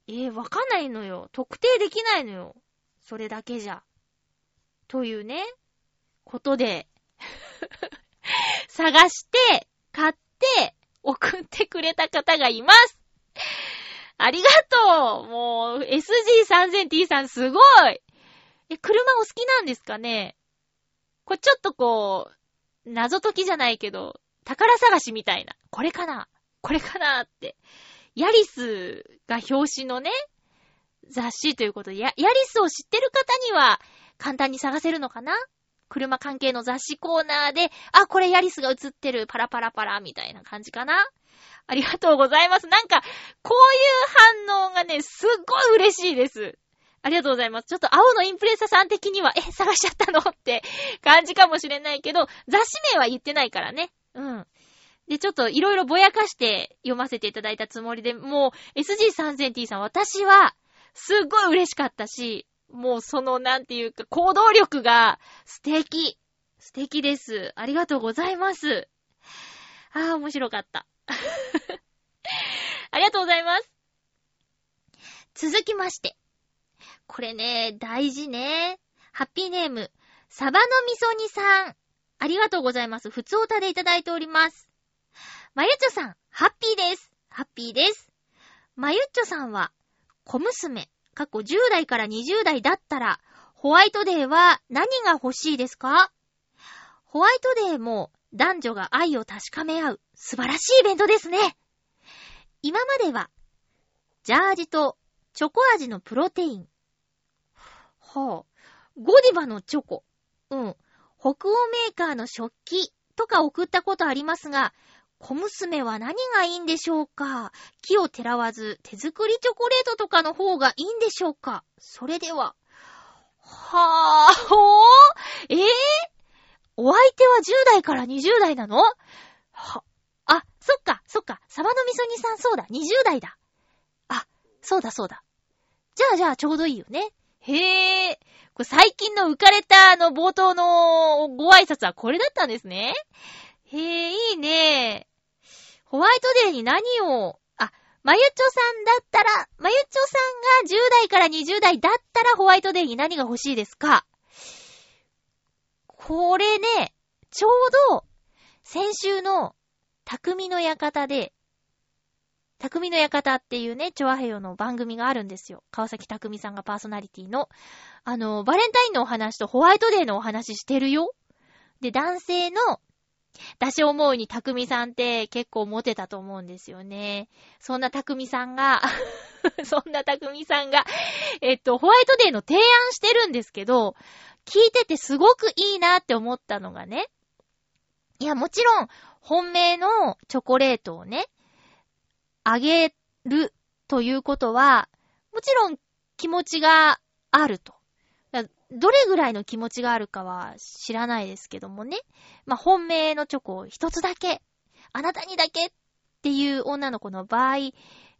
えー、わかんないのよ。特定できないのよ。それだけじゃ。というね、ことで [laughs] 探して、買って、送ってくれた方がいます。ありがとうもう、SG3000T さんすごいえ、車お好きなんですかね？これちょっとこう、謎解きじゃないけど、宝探しみたいな。これかなこれかなって。ヤリスが表紙のね、雑誌ということで、ヤヤリスを知ってる方には簡単に探せるのかな？車関係の雑誌コーナーで、あ、これヤリスが映ってる、パラパラパラ、みたいな感じかな？ありがとうございます。なんか、こういう反応がね、すっごい嬉しいです。ありがとうございます。ちょっと青のインプレッサさん的には、え、探しちゃったの？って [laughs] 感じかもしれないけど、雑誌名は言ってないからね。うん。で、ちょっといろいろぼやかして読ませていただいたつもりで、もう SG3000T さん、私は、すっごい嬉しかったし、もうその、なんていうか、行動力が素敵。素敵です。ありがとうございます。ああ、面白かった。[laughs] ありがとうございます。続きまして。これね、大事ね。ハッピーネーム、サバのみそ煮さん。ありがとうございます。普通おたでいただいております。まゆっちょさん、ハッピーです。ハッピーです。まゆっちょさんは、小娘、過去10代から20代だったら、ホワイトデーは何が欲しいですか？ホワイトデーも男女が愛を確かめ合う素晴らしいイベントですね。今までは、ジャージとチョコ味のプロテイン。はぁ、あ、ゴディバのチョコ。うん。北欧メーカーの食器とか送ったことありますが、小娘は何がいいんでしょうか？木をてらわず手作りチョコレートとかの方がいいんでしょうか？それでは。はぁ、ほぉえぇ、ー、お相手は10代から20代なの？は、あ、そっか、そっか、サバの味噌煮さんそうだ、20代だ。あ、そうだそうだ。じゃあじゃあちょうどいいよね。へぇー。これ最近の浮かれたあの冒頭のご挨拶はこれだったんですね。へぇー、いいね。ホワイトデーに何を、あ、まゆちょさんだったら、まゆちょさんが10代から20代だったらホワイトデーに何が欲しいですか？これね、ちょうど、先週の、匠の館で、匠の館っていうね、チョアヘヨの番組があるんですよ。川崎匠さんがパーソナリティの。あの、バレンタインのお話とホワイトデーのお話してるよ。で、男性のだし思うにたくみさんって結構モテたと思うんですよね。そんなたくみさんが [laughs] そんなたくみさんがえっと、ホワイトデーの提案してるんですけど、聞いててすごくいいなって思ったのがね。いや、もちろん、本命のチョコレートをね、あげるということは、もちろん気持ちがあると。どれぐらいの気持ちがあるかは知らないですけどもね。まあ、本命のチョコを一つだけ、あなたにだけっていう女の子の場合、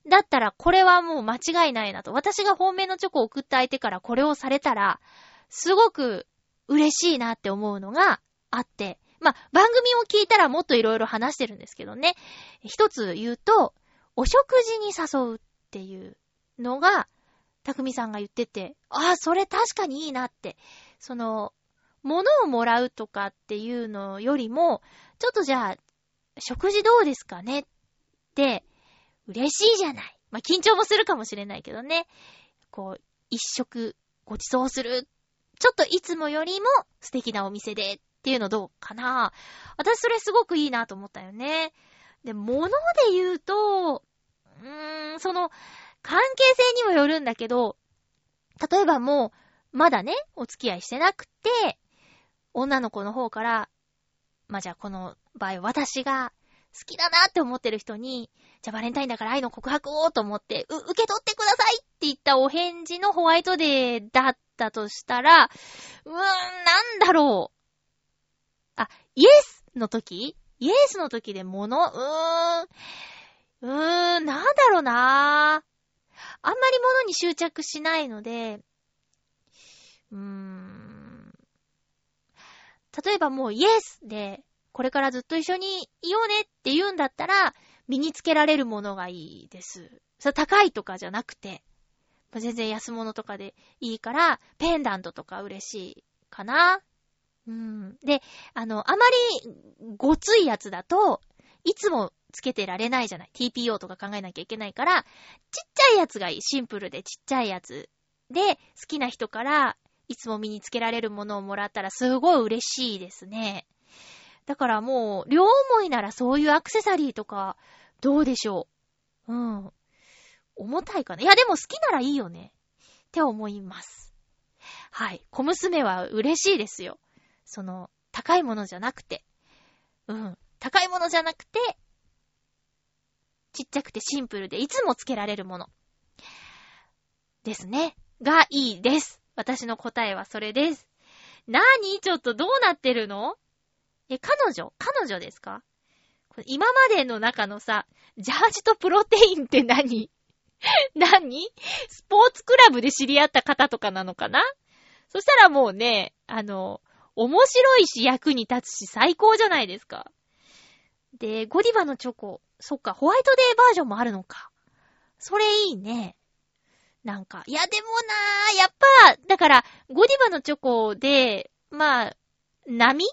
だったらこれはもう間違いないなと。私が本命のチョコを送った相手からこれをされたら、すごく嬉しいなって思うのがあって。まあ、番組を聞いたらもっといろいろ話してるんですけどね。一つ言うと、お食事に誘うっていうのが、たくみさんが言ってて、ああ、それ確かにいいなって。その、物をもらうとかっていうのよりも、ちょっとじゃあ、食事どうですかねって、嬉しいじゃない。まあ、緊張もするかもしれないけどね。こう、一食ご馳走する。ちょっといつもよりも素敵なお店でっていうのどうかな私それすごくいいなと思ったよね。で、物で言うと、うーん、その、関係性にもよるんだけど、例えばもう、まだね、お付き合いしてなくて、女の子の方から、まあ、じゃあこの場合私が好きだなって思ってる人に、じゃあバレンタインだから愛の告白をと思って、う、受け取ってくださいって言ったお返事のホワイトデーだったとしたら、うーん、なんだろう。あ、イエスの時イエスの時で物？うーん、うーん、なんだろうなあんまり物に執着しないので、うーん。例えばもうイエスで、これからずっと一緒にいようねって言うんだったら、身につけられるものがいいです。高いとかじゃなくて、全然安物とかでいいから、ペンダントとか嬉しいかな。うん。で、あの、あまりごついやつだと、いつもつけてられないじゃない。TPO とか考えなきゃいけないから、ちっちゃいやつがいい。シンプルでちっちゃいやつ。で、好きな人からいつも身につけられるものをもらったらすごい嬉しいですね。だからもう、両思いならそういうアクセサリーとか、どうでしょう。うん。重たいかな。いや、でも好きならいいよね。って思います。はい。小娘は嬉しいですよ。その、高いものじゃなくて、うん、高いものじゃなくて、ちっちゃくてシンプルでいつもつけられるもの。ですね。がいいです。私の答えはそれです。なに？ちょっとどうなってるの？え、彼女？彼女ですか？今までの中のさ、ジャージとプロテインって何？[laughs] 何？スポーツクラブで知り合った方とかなのかな？そしたらもうね、あの、面白いし役に立つし最高じゃないですか。で、ゴディバのチョコ、そっか、ホワイトデーバージョンもあるのか。それいいね。なんか、いやでもなぁ、やっぱ、だから、ゴディバのチョコで、まあ、波？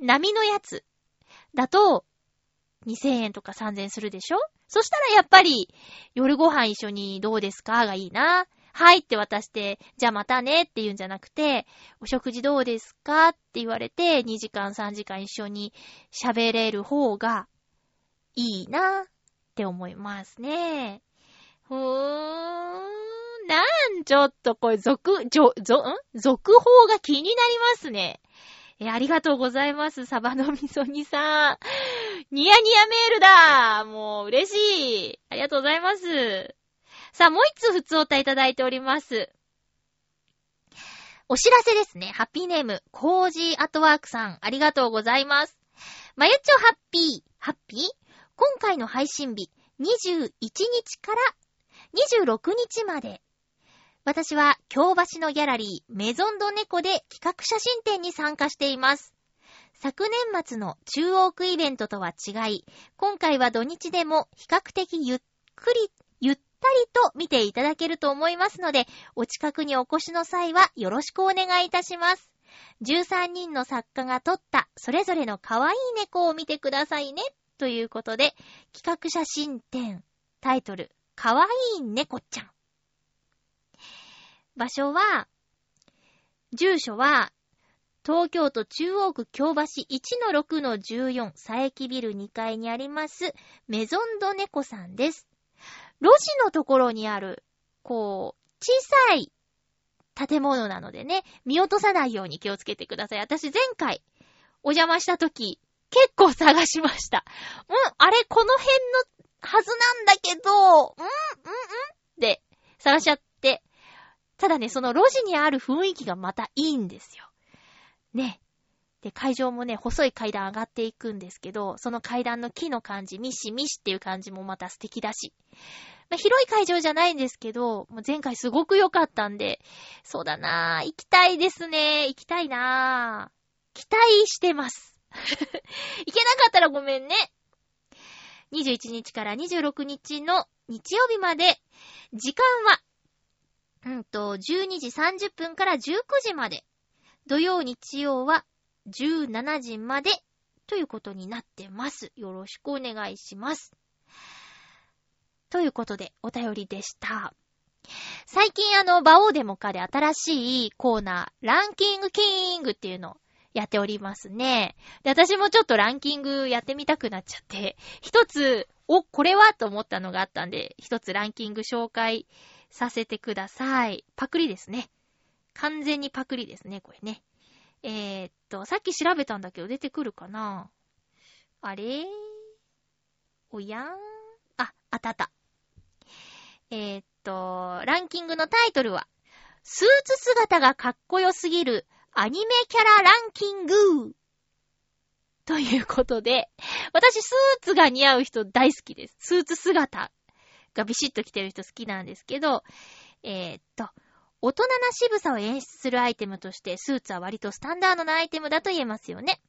波のやつだと、2000円とか3000円するでしょ？そしたらやっぱり、夜ご飯一緒にどうですか？がいいな。はいって渡して、じゃあまたねって言うんじゃなくて、お食事どうですかって言われて、2時間3時間一緒に喋れる方がいいなって思いますね。ふーん。なん、ちょっとこれ、続、じょ、ぞ、ん？続報が気になりますね。え、ありがとうございます、サバのみそにさん。ニヤニヤメールだもう、嬉しい。ありがとうございます。さあ、もう一つ普通おたいただいております。お知らせですね。ハッピーネーム、コージーアトワークさん、ありがとうございます。まゆちょハッピー、ハッピー？今回の配信日、21日から26日まで私は京橋のギャラリーメゾンドネコで企画写真展に参加しています。昨年末の中央区イベントとは違い、今回は土日でも比較的ゆっくり、ゆったりと見ていただけると思いますので、お近くにお越しの際はよろしくお願いいたします。13人の作家が撮ったそれぞれの可愛い猫を見てくださいね。ということで、企画写真展、タイトル、可愛い猫ちゃん。場所は、住所は、東京都中央区京橋1-6-14佐伯ビル2階にあります、メゾンドネコさんです。路地のところにある、こう、小さい建物なのでね、見落とさないように気をつけてください。私前回、お邪魔した時、結構探しました。うん、あれ、この辺のはずなんだけど、うん、うん、うんって探しちゃって、ただね、その路地にある雰囲気がまたいいんですよ。ね。で、会場もね、細い階段上がっていくんですけど、その階段の木の感じ、ミシミシっていう感じもまた素敵だし。まあ、広い会場じゃないんですけど、もう前回すごく良かったんで、そうだなぁ、行きたいですね。行きたいなぁ。期待してます。[laughs] 行けなかったらごめんね。21日から26日の日曜日まで、時間はうんと、12時30分から19時まで。土曜日曜は17時までということになってます。よろしくお願いします。ということで、お便りでした。最近あの、バオーデモカで新しいコーナー、ランキングキングっていうのをやっておりますね。で、私もちょっとランキングやってみたくなっちゃって、一つ、お、これはと思ったのがあったんで、一つランキング紹介させてください。パクリですね。完全にパクリですね、これね。えー、っと、さっき調べたんだけど出てくるかな？あれ？おや？んあ、あったあった。えー、っと、ランキングのタイトルは、スーツ姿がかっこよすぎるアニメキャラランキングということで、私スーツが似合う人大好きです。スーツ姿がビシッと着てる人好きなんですけど、えー、っと、大人な渋さを演出するアイテムとして、スーツは割とスタンダードなアイテムだと言えますよね。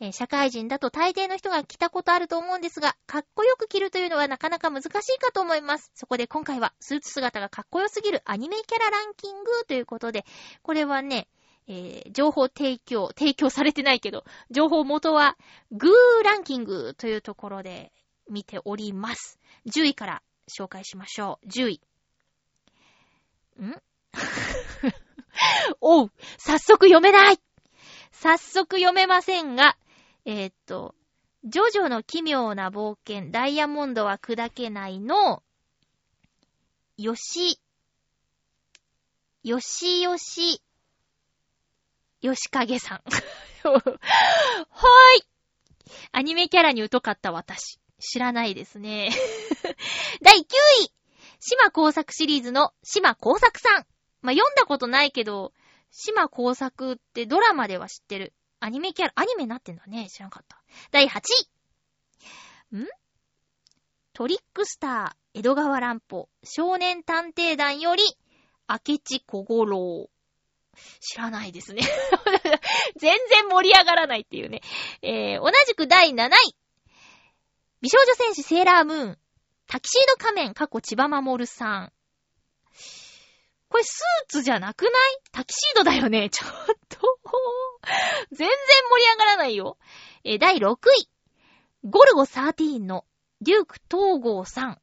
えー、社会人だと大抵の人が着たことあると思うんですが、かっこよく着るというのはなかなか難しいかと思います。そこで今回は、スーツ姿がかっこよすぎるアニメキャラランキングということで、これはね、えー、情報提供、提供されてないけど、情報元は、グーランキングというところで見ております。10位から紹介しましょう。10位。ん？[laughs] おう早速読めない早速読めませんが、えー、っと、ジョジョの奇妙な冒険、ダイヤモンドは砕けないの、よし、よしよし、吉影さん。[laughs] はーい。アニメキャラに疎かった私。知らないですね。[laughs] 第9位。島工作シリーズの島工作さん。まあ、読んだことないけど、島工作ってドラマでは知ってる。アニメキャラ、アニメになってんだね。知らなかった。第8位。ん？トリックスター、江戸川乱歩、少年探偵団より、明智小五郎。知らないですね。[laughs] 全然盛り上がらないっていうね。えー、同じく第7位。美少女戦士セーラームーン。タキシード仮面、過去千葉守さん。これスーツじゃなくない？タキシードだよね。[laughs] ちょっと全然盛り上がらないよ。え、第6位。ゴルゴ13のデューク東郷さん。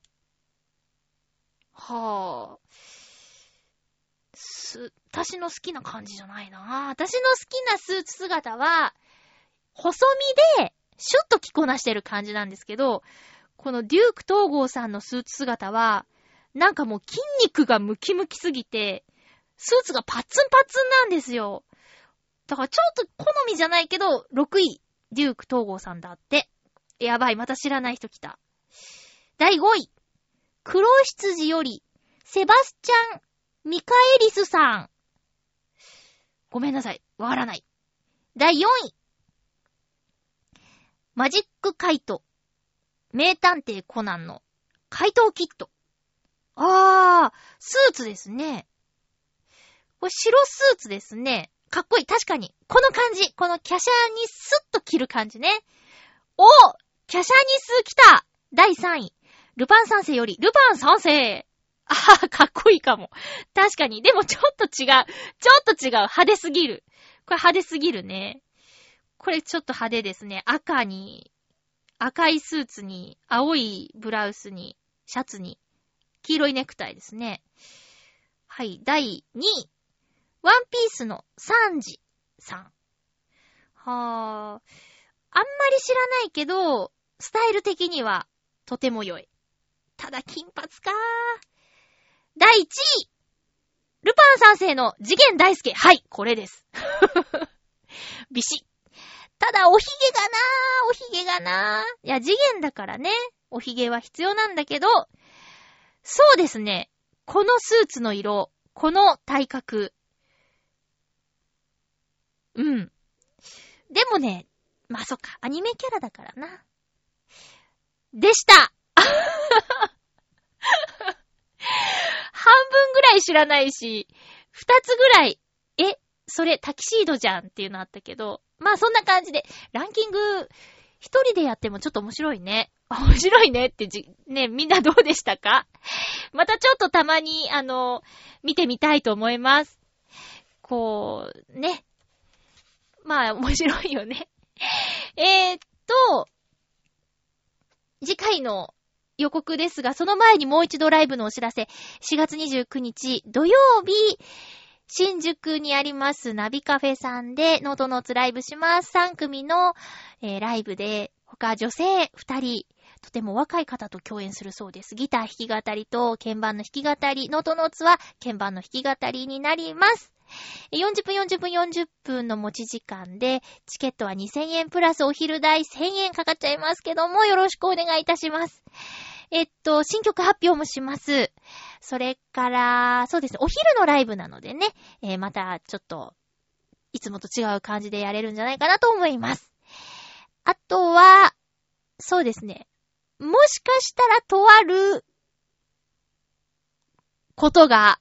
はぁ。す、私の好きな感じじゃないなぁ私の好きなスーツ姿は、細身で、シュッと着こなしてる感じなんですけど、このデューク東郷さんのスーツ姿は、なんかもう筋肉がムキムキすぎて、スーツがパッツンパッツンなんですよ。だからちょっと好みじゃないけど、6位、デューク東郷さんだって。やばい、また知らない人来た。第5位、黒羊より、セバスチャン・ミカエリスさん。ごめんなさい、わからない。第4位、マジックカイト。名探偵コナンの怪盗キット。あー、スーツですね。これ白スーツですね。かっこいい。確かに。この感じ。このキャシャーニスッと着る感じね。おキャシャーニス来た第3位。ルパン三世より、ルパン三世あはかっこいいかも。確かに。でもちょっと違う。ちょっと違う。派手すぎる。これ派手すぎるね。これちょっと派手ですね。赤に、赤いスーツに、青いブラウスに、シャツに、黄色いネクタイですね。はい、第2位。ワンピースのサンジさん。はぁ。あんまり知らないけど、スタイル的にはとても良い。ただ金髪かぁ第1位ルパン三世の次元大介。はい、これです。[laughs] ビシッ。ただ、おひげがなー、おひげがなー。いや、次元だからね、おひげは必要なんだけど、そうですね。このスーツの色、この体格。うん。でもね、まあ、そっか、アニメキャラだからな。でした [laughs] 半分ぐらい知らないし、二つぐらい、それタキシードじゃんっていうのあったけど、まあそんな感じで、ランキング、一人でやってもちょっと面白いね。面白いねってじ、ね、みんなどうでしたか？またちょっとたまに、あの、見てみたいと思います。こう、ね。まあ、面白いよね。えー、っと、次回の予告ですが、その前にもう一度ライブのお知らせ。4月29日土曜日、新宿にありますナビカフェさんでノートノーツライブします。3組の、えー、ライブで、他女性2人、とても若い方と共演するそうです。ギター弾き語りと鍵盤の弾き語り、ノートノーツは鍵盤の弾き語りになります。40分40分40分の持ち時間で、チケットは2000円プラスお昼代1000円かかっちゃいますけども、よろしくお願いいたします。えっと、新曲発表もします。それから、そうですね、お昼のライブなのでね、えー、またちょっと、いつもと違う感じでやれるんじゃないかなと思います。あとは、そうですね、もしかしたらとある、ことが、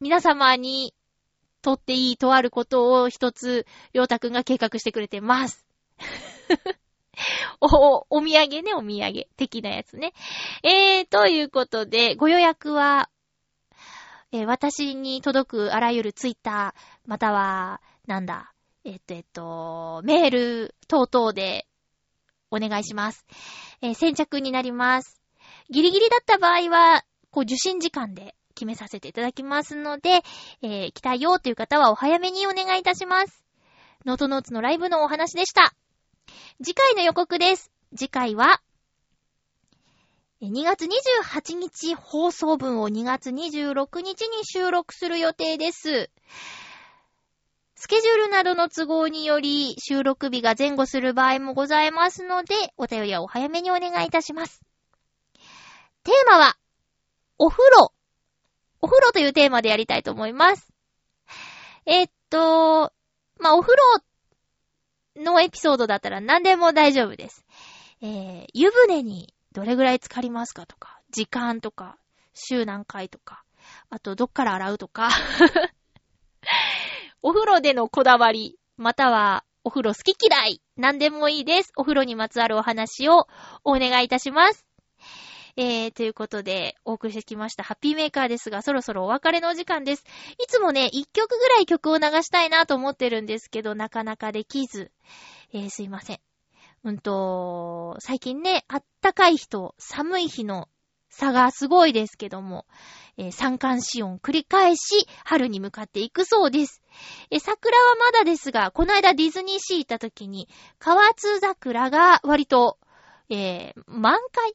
皆様にとっていいとあることを一つ、りょうたくんが計画してくれてます。[laughs] お、お土産ね、お土産。的なやつね。えー、ということで、ご予約は、えー、私に届くあらゆるツイッター、または、なんだ、えっと、えっと、メール等々でお願いします。えー、先着になります。ギリギリだった場合は、こう、受信時間で決めさせていただきますので、えー、来たよという方はお早めにお願いいたします。ノートノーツのライブのお話でした。次回の予告です。次回は、2月28日放送分を2月26日に収録する予定です。スケジュールなどの都合により収録日が前後する場合もございますので、お便りはお早めにお願いいたします。テーマは、お風呂。お風呂というテーマでやりたいと思います。えっと、まあ、お風呂のエピソードだったら何でも大丈夫です。えー、湯船にどれぐらい浸かりますかとか、時間とか、週何回とか、あとどっから洗うとか [laughs] お風呂でのこだわり、またはお風呂好き嫌い、何でもいいです。お風呂にまつわるお話をお願いいたします。えー、ということで、お送りしてきましたハッピーメーカーですが、そろそろお別れのお時間です。いつもね、一曲ぐらい曲を流したいなと思ってるんですけど、なかなかできず、えー、すいません。うんと、最近ね、あったかい日と寒い日の差がすごいですけども、えー、三寒四温繰り返し春に向かっていくそうです。えー、桜はまだですが、この間ディズニーシー行った時に、河津桜が割と、えー、満開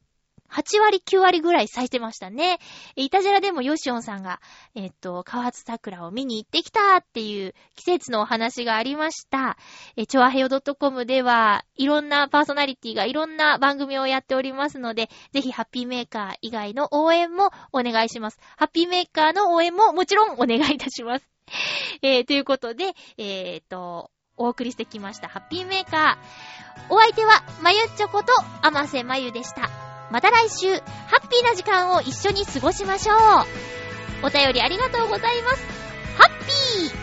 8割、9割ぐらい咲いてましたね。いたじらでもヨシオンさんが、えっと、河津桜を見に行ってきたっていう季節のお話がありました。え、チョアヘヨ .com では、いろんなパーソナリティがいろんな番組をやっておりますので、ぜひハッピーメーカー以外の応援もお願いします。ハッピーメーカーの応援ももちろんお願いいたします。[laughs] えー、ということで、えー、っと、お送りしてきました。ハッピーメーカー。お相手は、まゆっちょこと、あませまゆでした。また来週、ハッピーな時間を一緒に過ごしましょう。お便りありがとうございます。ハッピー